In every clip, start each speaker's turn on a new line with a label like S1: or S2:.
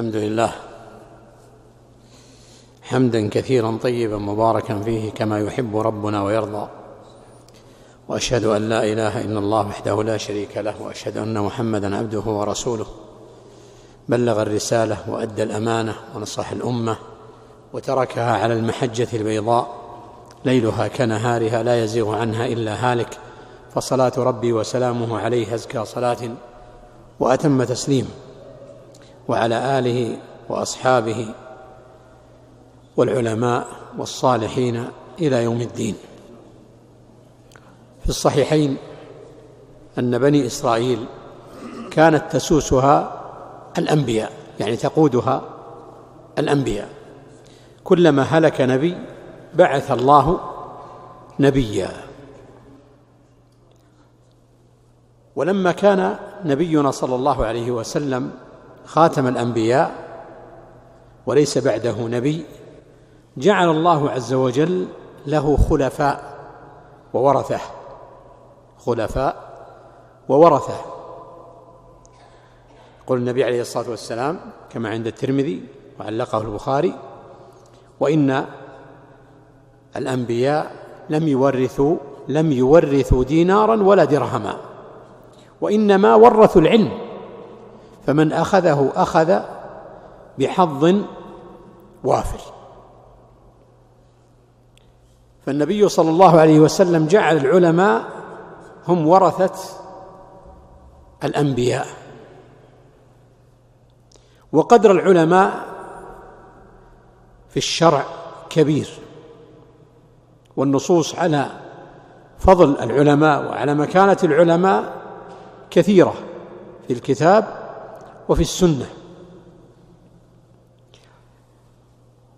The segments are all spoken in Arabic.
S1: الحمد لله. حمدا كثيرا طيبا مباركا فيه كما يحب ربنا ويرضى. وأشهد أن لا إله إلا الله وحده لا شريك له وأشهد أن محمدا عبده ورسوله. بلغ الرسالة وأدى الأمانة ونصح الأمة وتركها على المحجة البيضاء. ليلها كنهارها لا يزيغ عنها إلا هالك. فصلاة ربي وسلامه عليه أزكى صلاة وأتم تسليم. وعلى آله وأصحابه والعلماء والصالحين إلى يوم الدين. في الصحيحين أن بني إسرائيل كانت تسوسها الأنبياء يعني تقودها الأنبياء. كلما هلك نبي بعث الله نبيا. ولما كان نبينا صلى الله عليه وسلم خاتم الأنبياء وليس بعده نبي جعل الله عز وجل له خلفاء وورثه خلفاء وورثه. يقول النبي عليه الصلاة والسلام كما عند الترمذي وعلقه البخاري وإن الأنبياء لم يورثوا لم يورثوا دينارا ولا درهما وإنما ورثوا العلم. فمن أخذه أخذ بحظ وافر. فالنبي صلى الله عليه وسلم جعل العلماء هم ورثة الأنبياء. وقدر العلماء في الشرع كبير والنصوص على فضل العلماء وعلى مكانة العلماء كثيرة في الكتاب وفي السنة.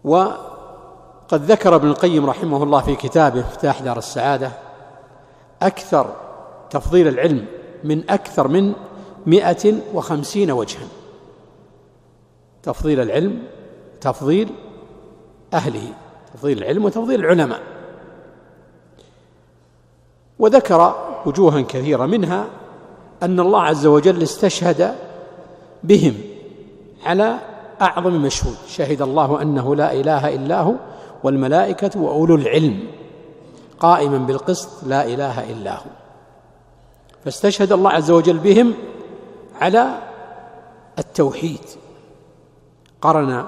S1: وقد ذكر ابن القيم رحمه الله في كتابه مفتاح دار السعادة أكثر تفضيل العلم من أكثر من مائه وخمسين وجها. تفضيل العلم تفضيل أهله تفضيل العلم وتفضيل العلماء. وذكر وجوها كثيرة منها أن الله عز وجل استشهد بهم على أعظم مشهود. شهد الله أنه لا إله إلا هو والملائكة وأولو العلم قائما بالقسط لا إله إلا هو. فاستشهد الله عز وجل بهم على التوحيد. قرن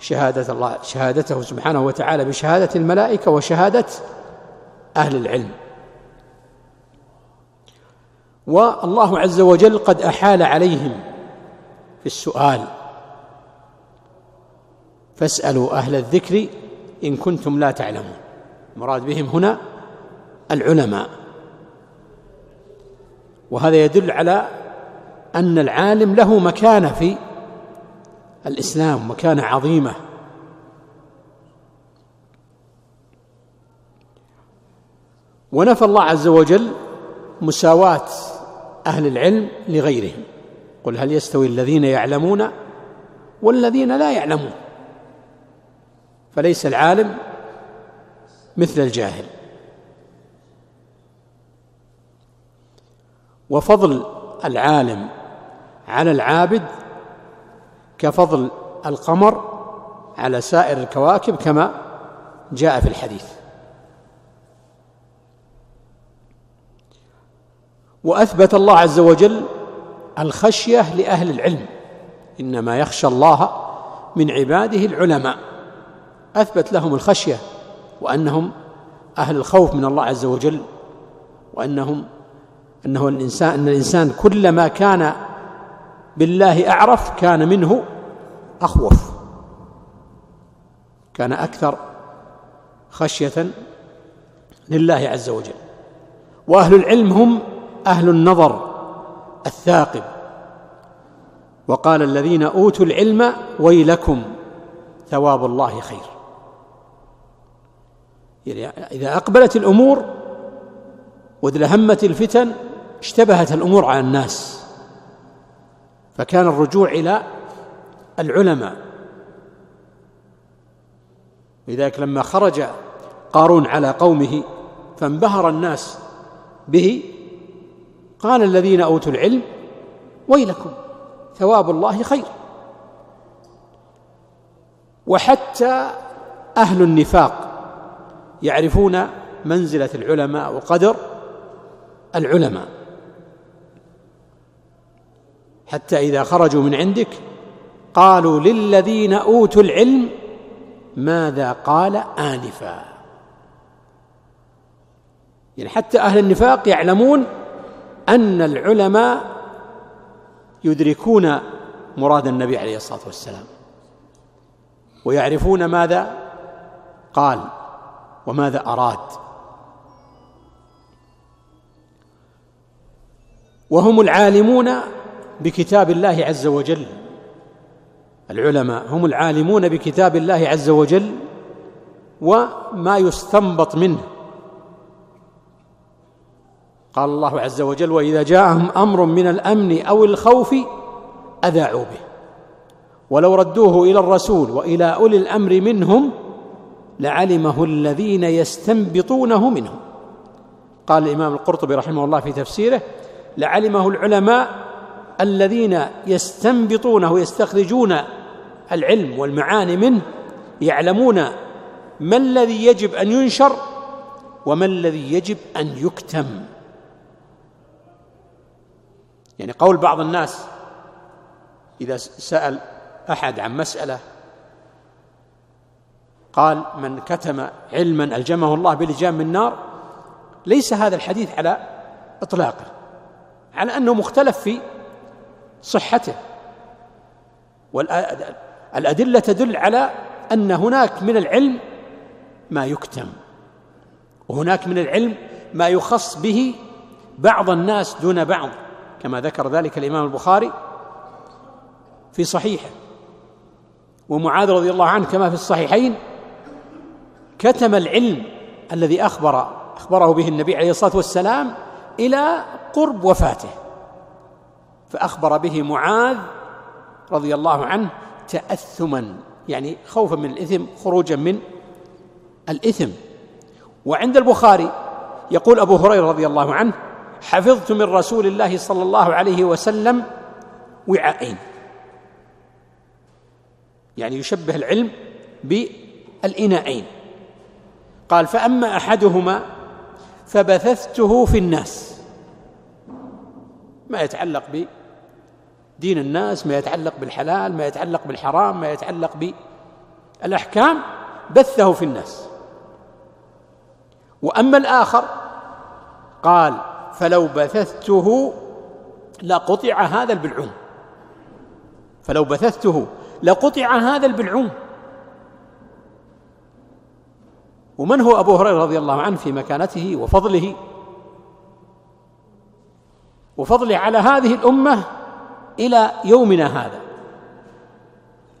S1: شهادة الله شهادته سبحانه وتعالى بشهادة الملائكة وشهادة أهل العلم. والله عز وجل قد أحال عليهم في السؤال. فاسألوا أهل الذكر إن كنتم لا تعلمون. المراد بهم هنا العلماء. وهذا يدل على أن العالم له مكانة في الإسلام مكانة عظيمة. ونفى الله عز وجل مساواة أهل العلم لغيرهم. قل هل يستوي الذين يعلمون والذين لا يعلمون؟ فليس العالم مثل الجاهل. وفضل العالم على العابد كفضل القمر على سائر الكواكب كما جاء في الحديث. وأثبت الله عز وجل الخشية لأهل العلم. إنما يخشى الله من عباده العلماء. أثبت لهم الخشية وأنهم أهل الخوف من الله عز وجل وأنهم أنه الإنسان أن الإنسان كلما كان بالله أعرف كان منه أخوف. كان أكثر خشية لله عز وجل. وأهل العلم هم أهل النظر الثاقب. وقال الذين أوتوا العلم ويلكم ثواب الله خير. يعني إذا أقبلت الأمور واذا همت الفتن اشتبهت الأمور على الناس فكان الرجوع إلى العلماء. لذلك لما خرج قارون على قومه فانبهر الناس به قال الذين أوتوا العلم ويلكم. ثواب الله خير. وحتى أهل النفاق يعرفون منزلة العلماء وقدر العلماء. حتى إذا خرجوا من عندك قالوا للذين أوتوا العلم ماذا قال آنفا. يعني حتى أهل النفاق يعلمون أن العلماء يدركون مراد النبي عليه الصلاة والسلام. ويعرفون ماذا قال وماذا أراد. وهم العالمون بكتاب الله عز وجل. العلماء هم العالمون بكتاب الله عز وجل وما يستنبط منه. قال الله عز وجل وإذا جاءهم أمر من الأمن أو الخوف أذاعوا به. ولو ردوه إلى الرسول وإلى أولي الأمر منهم لعلمه الذين يستنبطونه منهم. قال الإمام القرطبي رحمه الله في تفسيره لعلمه العلماء الذين يستنبطونه ويستخرجون العلم والمعاني منه يعلمون ما الذي يجب أن ينشر وما الذي يجب أن يكتم. يعني قول بعض الناس إذا سأل أحد عن مسألة قال من كتم علما ألجمه الله بلجام من نار ليس هذا الحديث على إطلاقه على أنه مختلف في صحته. والادله تدل على أن هناك من العلم ما يكتم وهناك من العلم ما يخص به بعض الناس دون بعض. كما ذكر ذلك الإمام البخاري في صحيحه. ومعاذ رضي الله عنه كما في الصحيحين كتم العلم الذي أخبر أخبره به النبي عليه الصلاة والسلام إلى قرب وفاته. فأخبر به معاذ رضي الله عنه تأثما يعني خوفا من الإثم خروجا من الإثم. وعند البخاري يقول أبو هريرة رضي الله عنه حفظت من رسول الله صلى الله عليه وسلم وعاءين يعني يشبه العلم بالإناءين. قال فأما أحدهما فبثثته في الناس. ما يتعلق بدين الناس ما يتعلق بالحلال ما يتعلق بالحرام ما يتعلق بالأحكام بثه في الناس. وأما الآخر قال فلو بثثته لقطع هذا البلعوم. فلو بثثته لقطع هذا البلعوم. ومن هو أبو هريرة رضي الله عنه في مكانته وفضله؟ وفضله على هذه الأمة إلى يومنا هذا.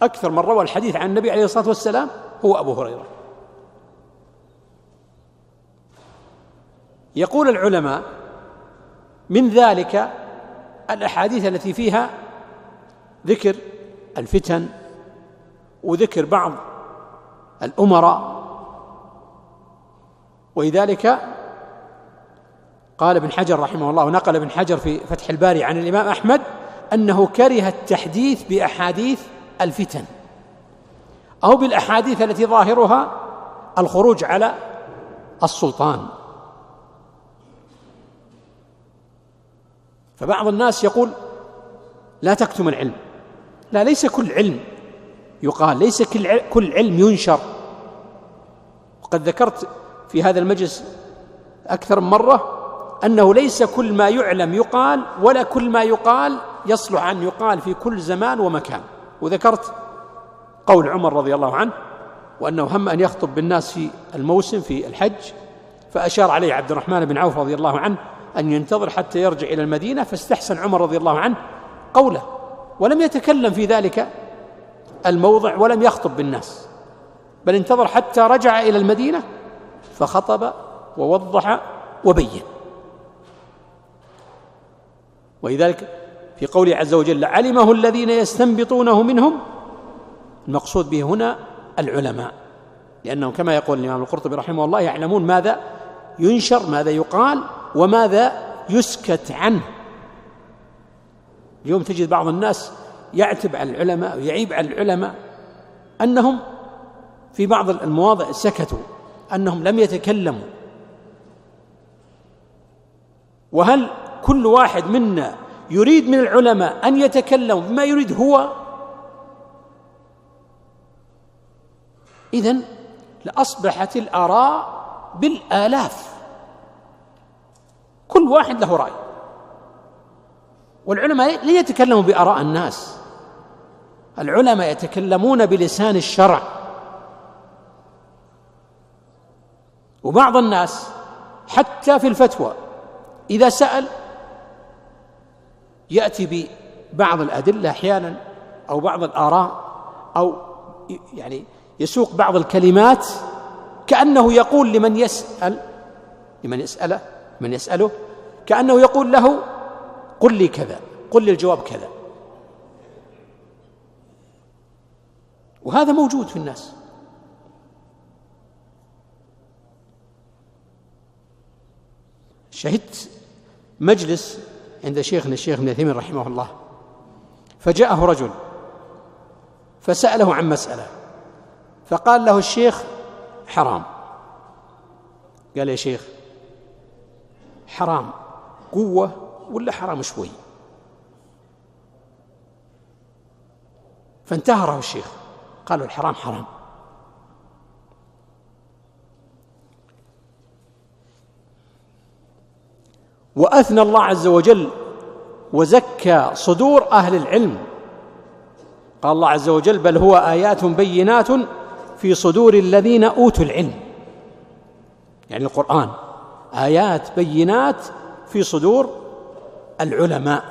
S1: أكثر من روى الحديث عن النبي عليه الصلاة والسلام هو أبو هريرة. يقول العلماء من ذلك الأحاديث التي فيها ذكر الفتن وذكر بعض الأمراء. ولذلك قال ابن حجر رحمه الله ونقل ابن حجر في فتح الباري عن الإمام أحمد أنه كره التحديث بأحاديث الفتن أو بالأحاديث التي ظاهرها الخروج على السلطان. فبعض الناس يقول لا تكتم العلم. لا ليس كل علم يقال ليس كل علم ينشر. وقد ذكرت في هذا المجلس أكثر من مرة أنه ليس كل ما يعلم يقال ولا كل ما يقال يصلح أن يقال في كل زمان ومكان. وذكرت قول عمر رضي الله عنه وأنه هم أن يخطب بالناس في الموسم في الحج فأشار عليه عبد الرحمن بن عوف رضي الله عنه أن ينتظر حتى يرجع إلى المدينة فاستحسن عمر رضي الله عنه قوله ولم يتكلم في ذلك الموضع ولم يخطب بالناس بل انتظر حتى رجع إلى المدينة فخطب ووضح وبين. ولذلك في قوله عز وجل علمه الذين يستنبطونه منهم المقصود به هنا العلماء لأنهم كما يقول الإمام القرطبي رحمه الله يعلمون ماذا ينشر ماذا يقال وماذا يسكت عنه؟ اليوم تجد بعض الناس يعتب على العلماء ويعيب على العلماء أنهم في بعض المواضع سكتوا أنهم لم يتكلموا. وهل كل واحد منا يريد من العلماء أن يتكلموا بما يريد هو؟ إذن لأصبحت الآراء بالآلاف. كل واحد له رأي. والعلماء لا يتكلموا بآراء الناس. العلماء يتكلمون بلسان الشرع. وبعض الناس حتى في الفتوى إذا سأل يأتي ببعض الأدلة أحيانا أو بعض الآراء أو يعني يسوق بعض الكلمات كأنه يقول لمن يسأل لمن يسأله من يسأله كأنه يقول له قل لي كذا قل لي الجواب كذا. وهذا موجود في الناس. شهدت مجلس عند شيخنا الشيخ ابن عثيمين رحمه الله فجاءه رجل فسأله عن مسألة فقال له الشيخ حرام. قال يا شيخ حرام قوة ولا حرام شوي؟ فانتهره الشيخ. قالوا الحرام حرام. وأثنى الله عز وجل وزكى صدور أهل العلم. قال الله عز وجل بل هو آيات بينات في صدور الذين أوتوا العلم. يعني القرآن. آيات بينات في صدور العلماء.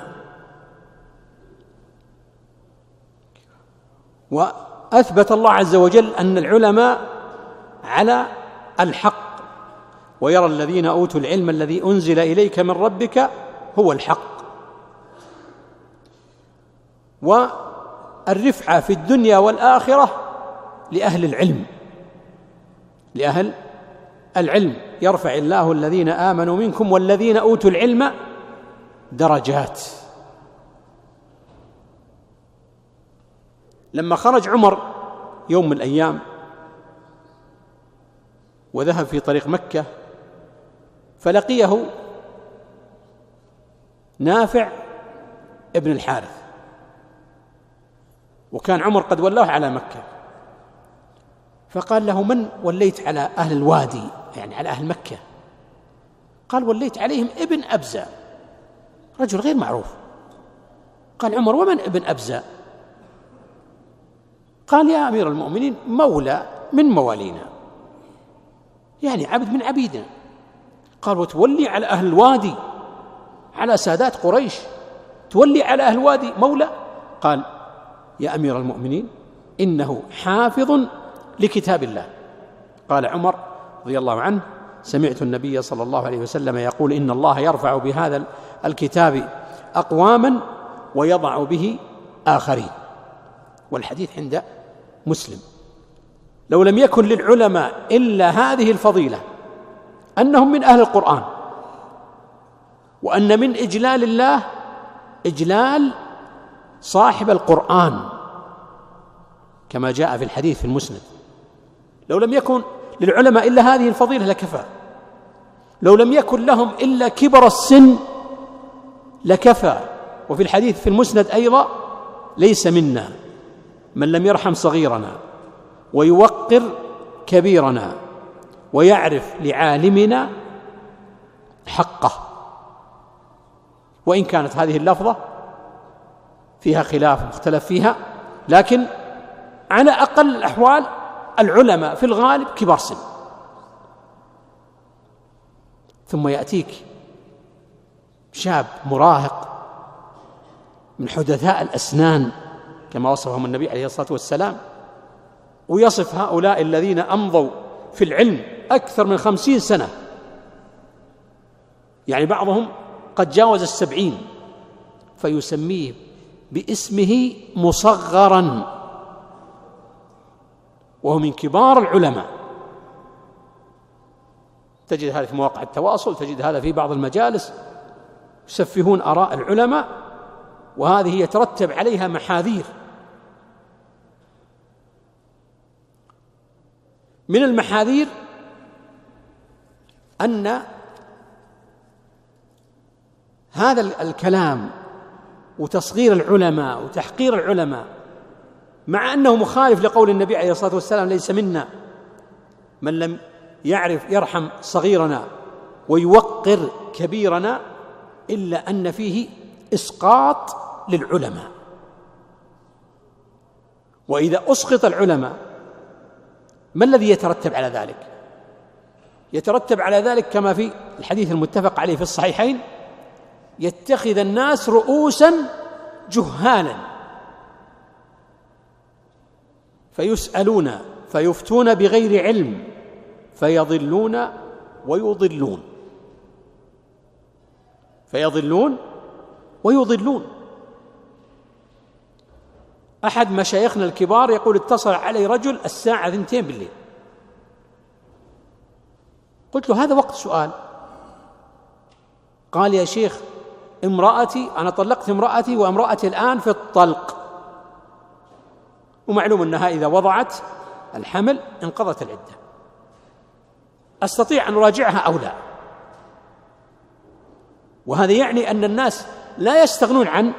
S1: وأثبت الله عز وجل أن العلماء على الحق ويرى الذين أوتوا العلم الذي أنزل إليك من ربك هو الحق. والرفعه في الدنيا والآخرة لأهل العلم لأهل العلم. يرفع الله الذين آمنوا منكم والذين أوتوا العلم درجات. لما خرج عمر يوم من الأيام وذهب في طريق مكة فلقيه نافع ابن الحارث. وكان عمر قد ولاه على مكة. فقال له من وليت على أهل الوادي يعني على أهل مكة. قال وليت عليهم ابن أبزة. رجل غير معروف. قال عمر ومن ابن أبزة؟ قال يا أمير المؤمنين مولى من موالينا. يعني عبد من عبيدنا. قال وتولي على أهل الوادي على سادات قريش. تولي على أهل الوادي مولى؟ قال يا أمير المؤمنين إنه حافظ لكتاب الله. قال عمر رضي الله عنه سمعت النبي صلى الله عليه وسلم يقول إن الله يرفع بهذا الكتاب أقواما ويضع به آخرين. والحديث عند مسلم. لو لم يكن للعلماء إلا هذه الفضيلة أنهم من أهل القرآن وأن من إجلال الله إجلال صاحب القرآن كما جاء في الحديث في المسند. لو لم يكن للعلماء إلا هذه الفضيلة لكفى. لو لم يكن لهم إلا كبر السن لكفى. وفي الحديث في المسند أيضا ليس منا. من لم يرحم صغيرنا ويوقر كبيرنا ويعرف لعالمنا حقه. وإن كانت هذه اللفظة فيها خلاف مختلف فيها لكن على أقل الأحوال العلماء في الغالب كبار سن. ثم يأتيك شاب مراهق من حدثاء الأسنان كما وصفهم النبي عليه الصلاة والسلام ويصف هؤلاء الذين أمضوا في العلم أكثر من خمسين سنة. يعني بعضهم قد جاوز السبعين فيسميه باسمه مصغرا. وهو من كبار العلماء. تجد هذا في مواقع التواصل تجد هذا في بعض المجالس. يسفهون آراء العلماء وهذه يترتب عليها محاذير. من المحاذير أن هذا الكلام وتصغير العلماء وتحقير العلماء مع أنه مخالف لقول النبي عليه الصلاة والسلام ليس منا. من لم يعرف يرحم صغيرنا ويوقر كبيرنا إلا أن فيه إسقاط للعلماء. وإذا أسقط العلماء ما الذي يترتب على ذلك؟ يترتب على ذلك كما في الحديث المتفق عليه في الصحيحين يتخذ الناس رؤوسا جهالا. فيسألون فيفتون بغير علم فيضلون ويضلون. فيضلون ويضلون. أحد مشايخنا الكبار يقول اتصل علي رجل الساعة اثنتين بالليل. قلت له هذا وقت سؤال. قال يا شيخ امرأتي أنا طلقت امرأتي وامرأتي الآن في الطلق. ومعلوم أنها إذا وضعت الحمل انقضت العدة. أستطيع أن أراجعها أو لا؟ وهذا يعني أن الناس لا يستغنون عن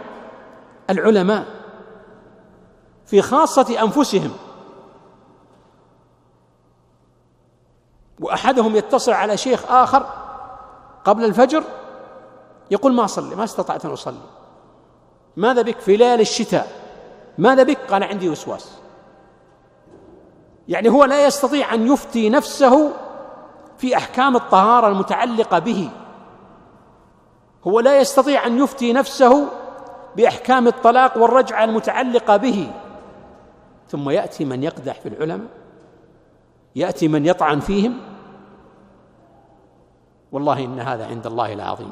S1: العلماء في خاصة أنفسهم. وأحدهم يتصل على شيخ آخر قبل الفجر يقول ما أصلي؟ ما استطعت أن أصلي. ماذا بك في ليالي الشتاء؟ ماذا بك؟ قال عندي وسواس. يعني هو لا يستطيع أن يفتي نفسه في أحكام الطهارة المتعلقة به. هو لا يستطيع أن يفتي نفسه بأحكام الطلاق والرجعة المتعلقة به. ثم يأتي من يقدح في العلماء يأتي من يطعن فيهم. والله إن هذا عند الله العظيم.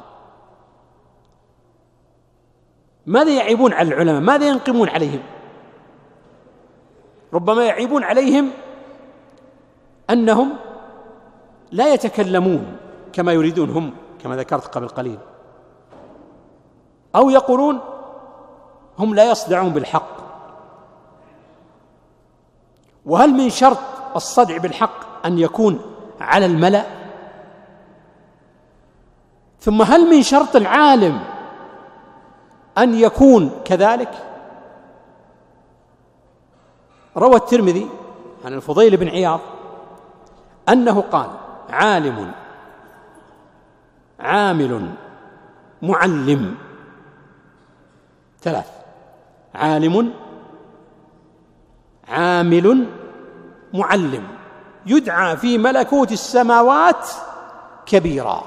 S1: ماذا يعيبون على العلماء؟ ماذا ينقمون عليهم؟ ربما يعيبون عليهم أنهم لا يتكلمون كما يريدون هم كما ذكرت قبل قليل. أو يقولون هم لا يصدعون بالحق. وهل من شرط الصدع بالحق أن يكون على الملأ؟ ثم هل من شرط العالم أن يكون كذلك؟ روى الترمذي عن الفضيل بن عياض أنه قال عالم عامل معلم. ثلاث عالم عامل معلم. يدعى في ملكوت السماوات كبيرا.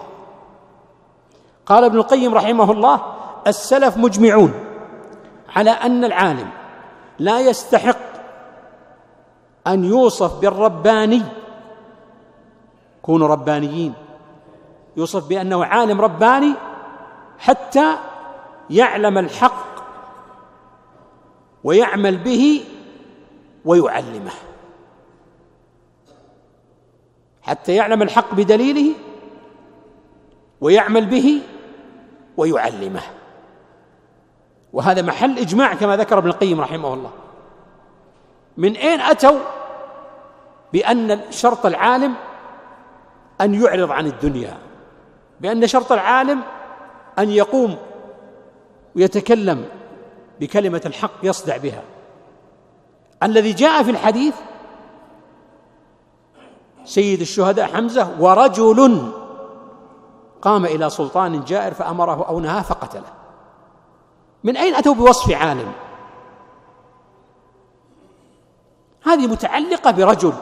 S1: قال ابن القيم رحمه الله السلف مجمعون على أن العالم لا يستحق أن يوصف بالرباني. كونوا ربانيين. يوصف بأنه عالم رباني حتى يعلم الحق ويعمل به ويعلمه. حتى يعلم الحق بدليله ويعمل به ويعلمه. وهذا محل إجماع كما ذكر ابن القيم رحمه الله. من أين أتوا بأن شرط العالم أن يعرض عن الدنيا بأن شرط العالم أن يقوم ويتكلم بكلمة الحق يصدع بها. الذي جاء في الحديث سيد الشهداء حمزة ورجل قام إلى سلطان جائر فأمره أو نهاه فقتله. من أين أتوا بوصف عالم؟ هذه متعلقة برجل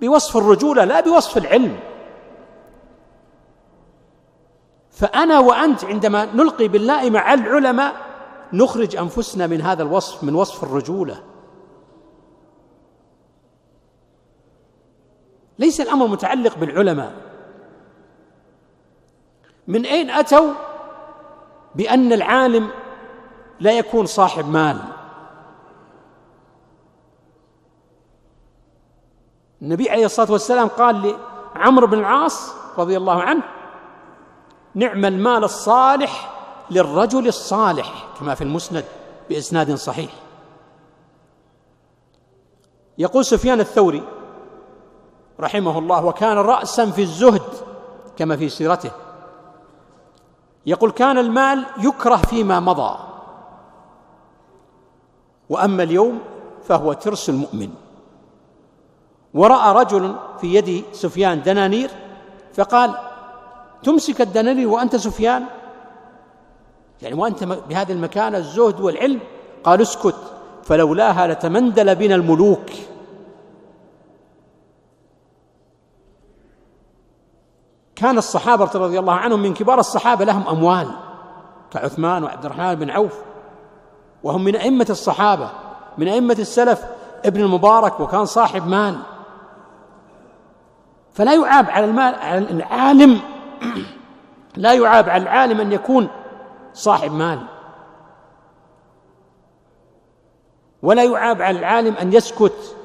S1: بوصف الرجولة لا بوصف العلم. فأنا وأنت عندما نلقي بالله مع العلماء نخرج أنفسنا من هذا الوصف من وصف الرجولة. ليس الأمر متعلق بالعلماء. من أين أتوا بأن العالم لا يكون صاحب مال؟ النبي عليه الصلاة والسلام قال لعمرو بن العاص رضي الله عنه نعم المال الصالح للرجل الصالح كما في المسند بإسناد صحيح. يقول سفيان الثوري رحمه الله وكان رأسا في الزهد كما في سيرته. يقول كان المال يكره فيما مضى وأما اليوم فهو ترس المؤمن. وراى رجل في يد سفيان دنانير فقال تمسك الدنانير وأنت سفيان؟ يعني وأنت بهذه المكانه الزهد والعلم؟ قال اسكت فلولاها لتمندل بنا الملوك. كان الصحابة رضي الله عنهم من كبار الصحابة لهم أموال كعثمان وعبد الرحمن بن عوف وهم من أئمة الصحابة من أئمة السلف. ابن المبارك وكان صاحب مال. فلا يعاب على المال على العالم. لا يعاب على العالم أن يكون صاحب مال. ولا يعاب على العالم أن يسكت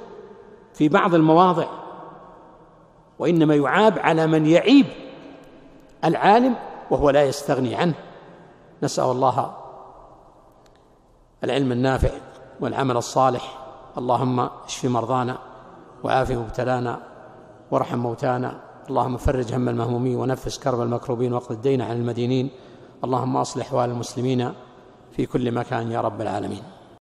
S1: في بعض المواضع. وإنما يعاب على من يعيب العالم وهو لا يستغني عنه. نسأل الله العلم النافع والعمل الصالح. اللهم اشف مرضانا وعاف مبتلانا وارحم موتانا. اللهم فرج هم المهمومين ونفس كرب المكروبين واقض الدين عن المدينين. اللهم أصلح أحوال المسلمين في كل مكان يا رب العالمين.